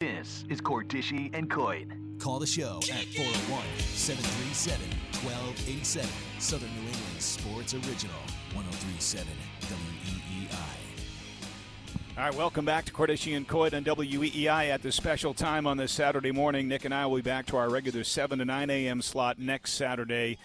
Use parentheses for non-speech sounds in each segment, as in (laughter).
This is Cordischi and Coit. Call the show at 401 737 1287. Southern New England Sports Original 1037 WEEI. All right, welcome back to Cordischi and Coit on WEEI at this special time on this Saturday morning. Nick and I will be back to our regular 7 to 9 a.m. slot next Saturday.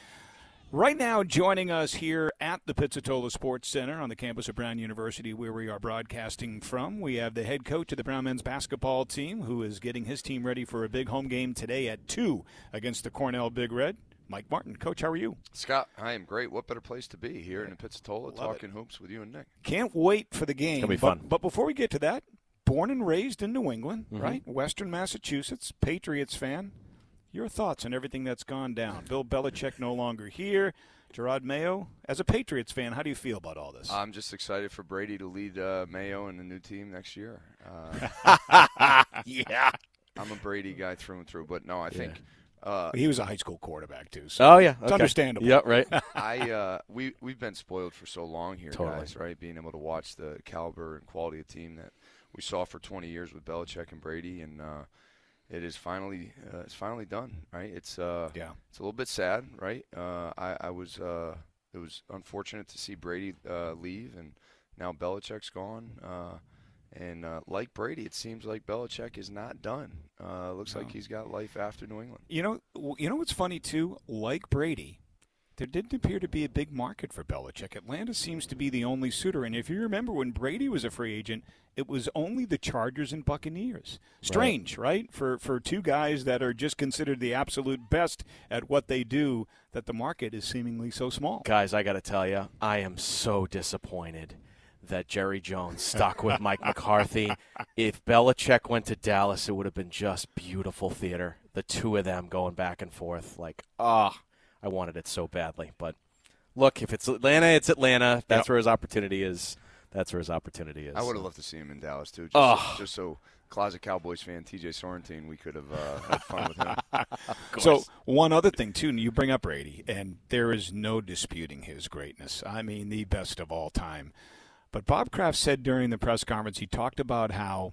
Right now, joining us here at the Pizzitola Sports Center on the campus of Brown University, where we are broadcasting from, we have the head coach of the Brown men's basketball team, who is getting his team ready for a big home game today at 2 against the Cornell Big Red. Mike Martin. Coach, how are you? Scott, I am great. What better place to be here in Pizzitola Love talking it. hoops with you and Nick? Can't wait for the game. gonna be but, fun. But before we get to that, born and raised in New England, Mm-hmm. right? Western Massachusetts, Patriots fan. Your thoughts on everything that's gone down? Bill Belichick no longer here. Jerod Mayo, as a Patriots fan, how do you feel about all this? I'm just excited for Brady to lead uh, Mayo and the new team next year. (laughs) Uh, yeah. I'm a Brady guy through and through, but no, I think uh, he was a high school quarterback too, so Oh yeah, it's understandable. Yep, right. (laughs) I uh, we we've been spoiled for so long here, Totally. guys. Right, being able to watch the caliber and quality of team that we saw for 20 years with Belichick and Brady, and uh, it is finally uh, it's finally done. Right, it's uh, Yeah. it's a little bit sad. Right, uh, I I was uh, it was unfortunate to see Brady uh, leave, and now Belichick's gone. Uh, and uh, like Brady, it seems like Belichick is not done. Uh, looks like he's got life after New England. You know, you know what's funny too? Like Brady, there didn't appear to be a big market for Belichick. Atlanta seems to be the only suitor. And if you remember when Brady was a free agent, it was only the Chargers and Buccaneers. Strange, right? For for two guys that are just considered the absolute best at what they do, that the market is seemingly so small. Guys, I got to tell you, I am so disappointed that Jerry Jones stuck with Mike (laughs) McCarthy. If Belichick went to Dallas, it would have been just beautiful theater. The two of them going back and forth, like, ah, I wanted it so badly. But look, if it's Atlanta, it's Atlanta. That's Yep. where his opportunity is. That's where his opportunity is. I would have loved to see him in Dallas too, just, Ugh. so, just so closet Cowboys fan TJ Sorrentine, we could have uh, had fun with him. (laughs) So one other thing too, you bring up Brady, and there is no disputing his greatness. I mean, the best of all time. But Bob Kraft said during the press conference, he talked about how,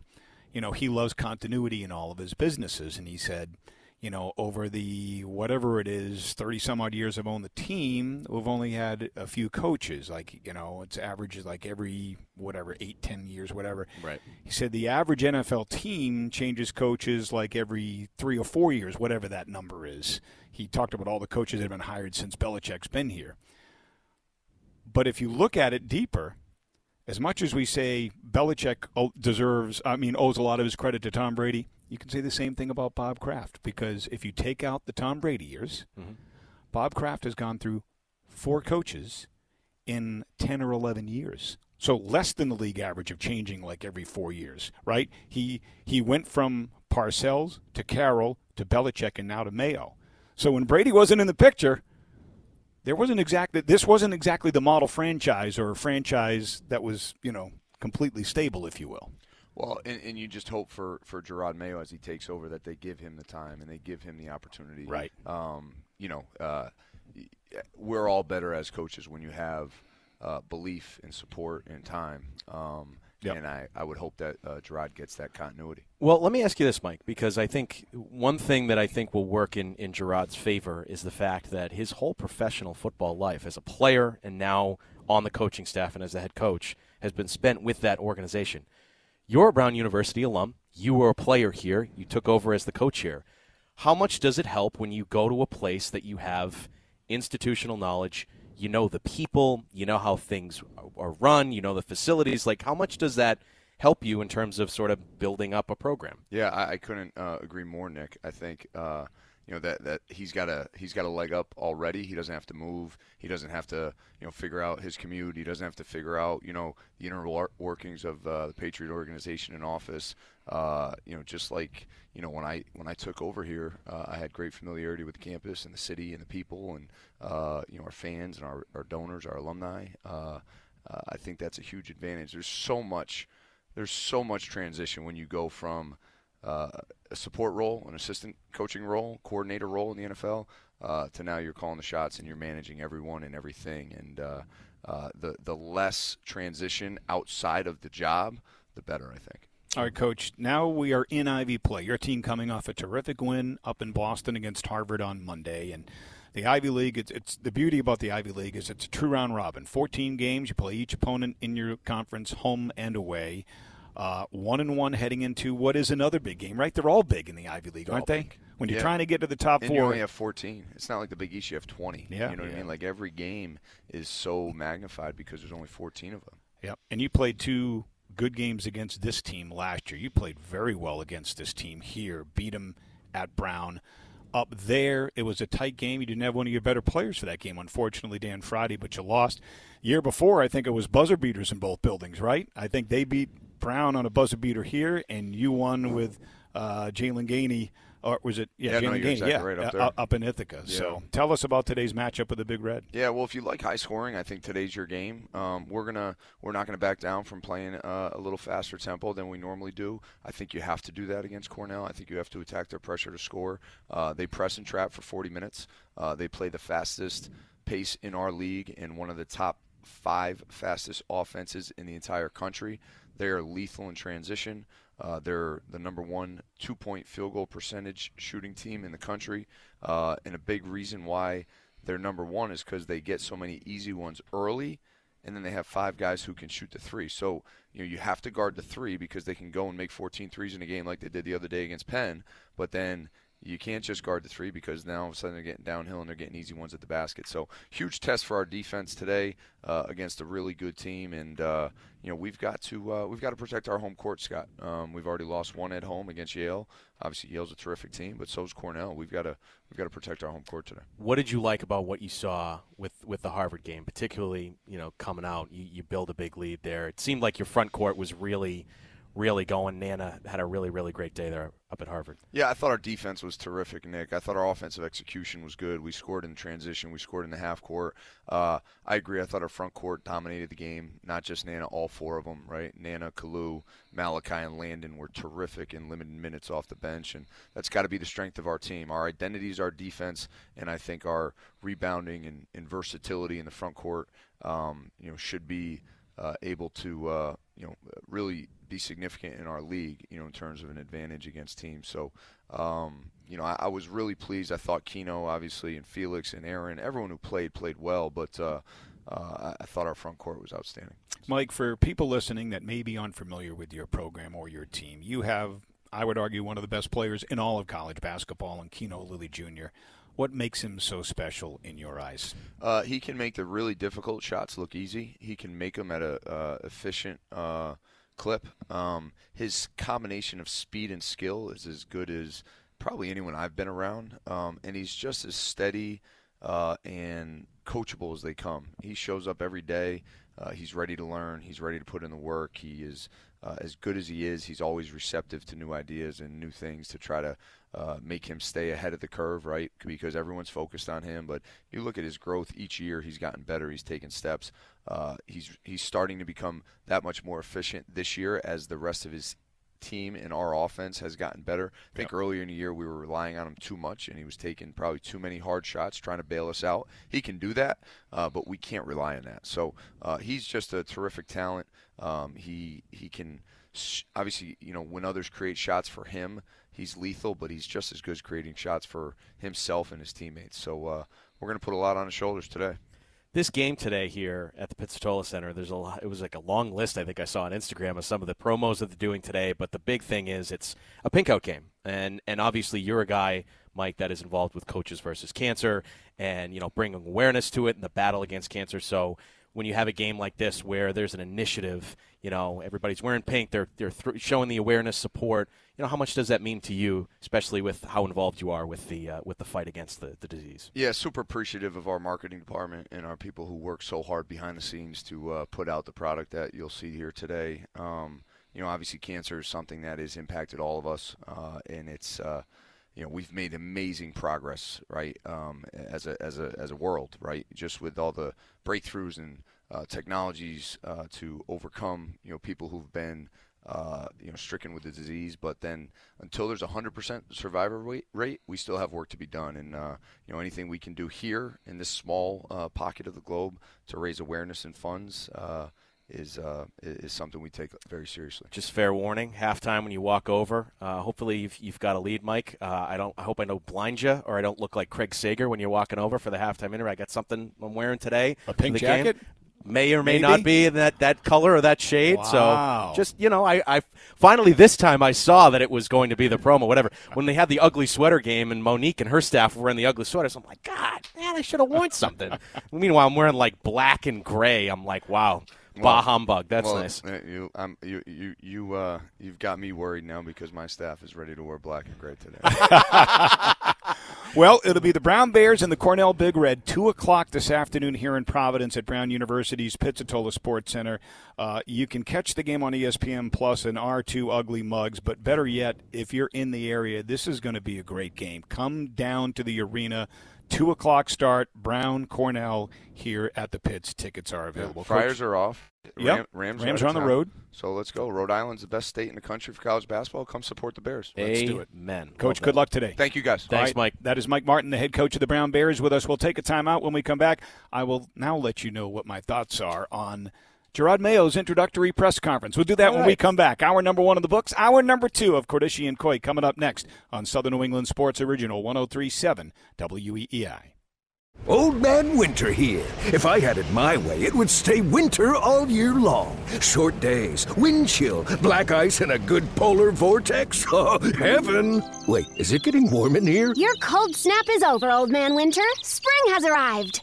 you know, he loves continuity in all of his businesses, and he said, you know, over the whatever it is, thirty some odd years I've owned the team, we've only had a few coaches. Like, you know, it's averages like every whatever eight, ten years, whatever. Right. He said the average NFL team changes coaches like every three or four years, whatever that number is. He talked about all the coaches that have been hired since Belichick's been here. But if you look at it deeper, as much as we say Belichick deserves, I mean, owes a lot of his credit to Tom Brady, you can say the same thing about Bob Kraft because if you take out the Tom Brady years, mm-hmm. Bob Kraft has gone through four coaches in 10 or 11 years. So less than the league average of changing like every 4 years, right? He he went from Parcells to Carroll to Belichick and now to Mayo. So when Brady wasn't in the picture, there wasn't exactly this wasn't exactly the model franchise or a franchise that was, you know, completely stable if you will. Well, and, and you just hope for for Jerod Mayo as he takes over that they give him the time and they give him the opportunity. Right. Um, you know, uh, we're all better as coaches when you have uh, belief and support and time. Um, Yep. And I, I would hope that uh, Jerod gets that continuity. Well, let me ask you this, Mike, because I think one thing that I think will work in, in Jerod's favor is the fact that his whole professional football life as a player and now on the coaching staff and as the head coach has been spent with that organization. You're a Brown University alum. You were a player here. You took over as the coach here. How much does it help when you go to a place that you have institutional knowledge? You know the people, you know how things are run, you know the facilities. Like, how much does that help you in terms of sort of building up a program? Yeah, I, I couldn't uh, agree more, Nick. I think uh, you know that that he's got a he's got a leg up already. He doesn't have to move. He doesn't have to you know figure out his commute. He doesn't have to figure out you know the inner workings of uh, the Patriot organization and office. Uh, you know, just like you know when I when I took over here, uh, I had great familiarity with the campus and the city and the people and uh, you know our fans and our, our donors, our alumni. Uh, uh, I think that's a huge advantage. There's so much there's so much transition when you go from uh, a support role, an assistant coaching role, coordinator role in the NFL, uh, to now you're calling the shots and you're managing everyone and everything. And uh, uh, the the less transition outside of the job, the better, I think. All right, Coach. Now we are in Ivy play. Your team coming off a terrific win up in Boston against Harvard on Monday, and the Ivy League. It's, it's the beauty about the Ivy League is it's a true round robin. 14 games. You play each opponent in your conference, home and away. Uh, one and one heading into what is another big game, right? They're all big in the Ivy League, aren't they? When you're yeah. trying to get to the top and four, you only have 14. It's not like the Big East; you have 20. Yeah, you know what yeah. I mean. Like every game is so magnified because there's only 14 of them. Yep. And you played two good games against this team last year. You played very well against this team here. Beat them at Brown. Up there, it was a tight game. You didn't have one of your better players for that game, unfortunately, Dan Friday, but you lost. Year before, I think it was buzzer beaters in both buildings, right? I think they beat Brown on a buzzer beater here, and you won with uh, Jaylan Gainey, or was it? Yeah, Jaylan no, Gainey, exactly yeah, right up, uh, up in Ithaca. Yeah. So tell us about today's matchup with the Big Red. Yeah, well, if you like high scoring, I think today's your game. Um, we're gonna we're not gonna back down from playing uh, a little faster tempo than we normally do. I think you have to do that against Cornell. I think you have to attack their pressure to score. Uh, they press and trap for 40 minutes. Uh, they play the fastest pace in our league and one of the top five fastest offenses in the entire country. They are lethal in transition. Uh, they're the number one two point field goal percentage shooting team in the country. Uh, and a big reason why they're number one is because they get so many easy ones early, and then they have five guys who can shoot the three. So you know you have to guard the three because they can go and make 14 threes in a game like they did the other day against Penn. But then you can't just guard the three because now all of a sudden they're getting downhill and they're getting easy ones at the basket. So huge test for our defense today uh, against a really good team, and uh, you know we've got to uh, we've got to protect our home court, Scott. Um, we've already lost one at home against Yale. Obviously Yale's a terrific team, but so is Cornell. We've got to we've got to protect our home court today. What did you like about what you saw with, with the Harvard game, particularly you know coming out? You, you build a big lead there. It seemed like your front court was really really going. Nana had a really, really great day there up at Harvard. Yeah, I thought our defense was terrific, Nick. I thought our offensive execution was good. We scored in transition. We scored in the half court. Uh, I agree. I thought our front court dominated the game. Not just Nana, all four of them, right? Nana, Kalu, Malachi, and Landon were terrific in limited minutes off the bench, and that's got to be the strength of our team. Our identity is our defense, and I think our rebounding and, and versatility in the front court, um, you know, should be uh, able to, uh, you know, really be significant in our league, you know, in terms of an advantage against teams. So, um, you know, I, I, was really pleased. I thought Kino, obviously, and Felix and Aaron, everyone who played, played well, but uh, uh, I thought our front court was outstanding. Mike, for people listening that may be unfamiliar with your program or your team, you have, I would argue, one of the best players in all of college basketball in Kino Lilly Jr. What makes him so special in your eyes? Uh, he can make the really difficult shots look easy. He can make them at a uh, efficient uh, clip. Um, his combination of speed and skill is as good as probably anyone I've been around, um, and he's just as steady uh, and coachable as they come. He shows up every day. Uh, he's ready to learn. He's ready to put in the work. He is uh, as good as he is. He's always receptive to new ideas and new things to try to uh, make him stay ahead of the curve, right? Because everyone's focused on him. But you look at his growth each year; he's gotten better. He's taken steps. Uh, he's he's starting to become that much more efficient this year as the rest of his team and our offense has gotten better. I think earlier in the year we were relying on him too much, and he was taking probably too many hard shots trying to bail us out. He can do that, uh, but we can't rely on that. So uh, he's just a terrific talent. Um, he he can obviously you know when others create shots for him, he's lethal, but he's just as good as creating shots for himself and his teammates. So uh, we're going to put a lot on his shoulders today. This game today here at the Pizzitola Center, there's a lot, it was like a long list I think I saw on Instagram of some of the promos that they're doing today. But the big thing is it's a pink out game, and and obviously you're a guy, Mike, that is involved with coaches versus cancer, and you know bringing awareness to it and the battle against cancer. So when you have a game like this where there's an initiative, you know everybody's wearing pink, they're they're th- showing the awareness, support. You know how much does that mean to you, especially with how involved you are with the uh, with the fight against the, the disease? Yeah, super appreciative of our marketing department and our people who work so hard behind the scenes to uh, put out the product that you'll see here today. Um, you know, obviously, cancer is something that has impacted all of us, uh, and it's uh, you know we've made amazing progress, right, um, as a as a as a world, right, just with all the breakthroughs and uh, technologies uh, to overcome you know people who've been uh, you know, stricken with the disease. But then, until there's a hundred percent survivor rate, rate, we still have work to be done. And uh, you know, anything we can do here in this small uh, pocket of the globe to raise awareness and funds uh, is uh, is something we take very seriously. Just fair warning: halftime when you walk over. Uh, hopefully, you've, you've got a lead, Mike. I don't. I hope I don't blind you, or I don't look like Craig Sager when you're walking over for the halftime interview. I got something I'm wearing today. A pink jacket. Game may or may Maybe? not be in that, that color or that shade. Wow. So just you know, I, I finally this time I saw that it was going to be the promo. Whatever. When they had the ugly sweater game and Monique and her staff were in the ugly sweaters, I'm like, God, man, I should have worn something. (laughs) Meanwhile, I'm wearing like black and gray. I'm like, wow. Bah Well- humbug. That's well, nice. uh, You, um, you, you, you, uh, you've got me worried now because my staff is ready to wear black and gray today. (laughs) Well, it'll be the Brown Bears and the Cornell Big Red, 2 o'clock this afternoon here in Providence at Brown University's Pizzitola Sports Center. Uh, you can catch the game on ESPN Plus and R2 Ugly Mugs, but better yet, if you're in the area, this is going to be a great game. Come down to the arena. 2 o'clock start, Brown, Cornell here at the Pits. Tickets are available. Friars Coach- are off. Yep. Rams, Rams out are on the road. So let's go. Rhode Island's the best state in the country for college basketball. Come support the Bears. Let's do it. Amen. Coach, Love good that. luck today. Thank you guys. Thanks, All right, Mike. That is Mike Martin, the head coach of the Brown Bears, with us. We'll take a timeout when we come back. I will now let you know what my thoughts are on Jerod Mayo's introductory press conference. We'll do that All when we come back. Hour number one of the books, hour number two of Cordischi and Coit coming up next on Southern New England Sports Original 1037 WEEI. Old Man Winter here. If I had it my way, it would stay winter all year long. Short days, wind chill, black ice, and a good polar vortex. (laughs) Oh, heaven! Wait, is it getting warm in here? Your cold snap is over, Old Man Winter. Spring has arrived.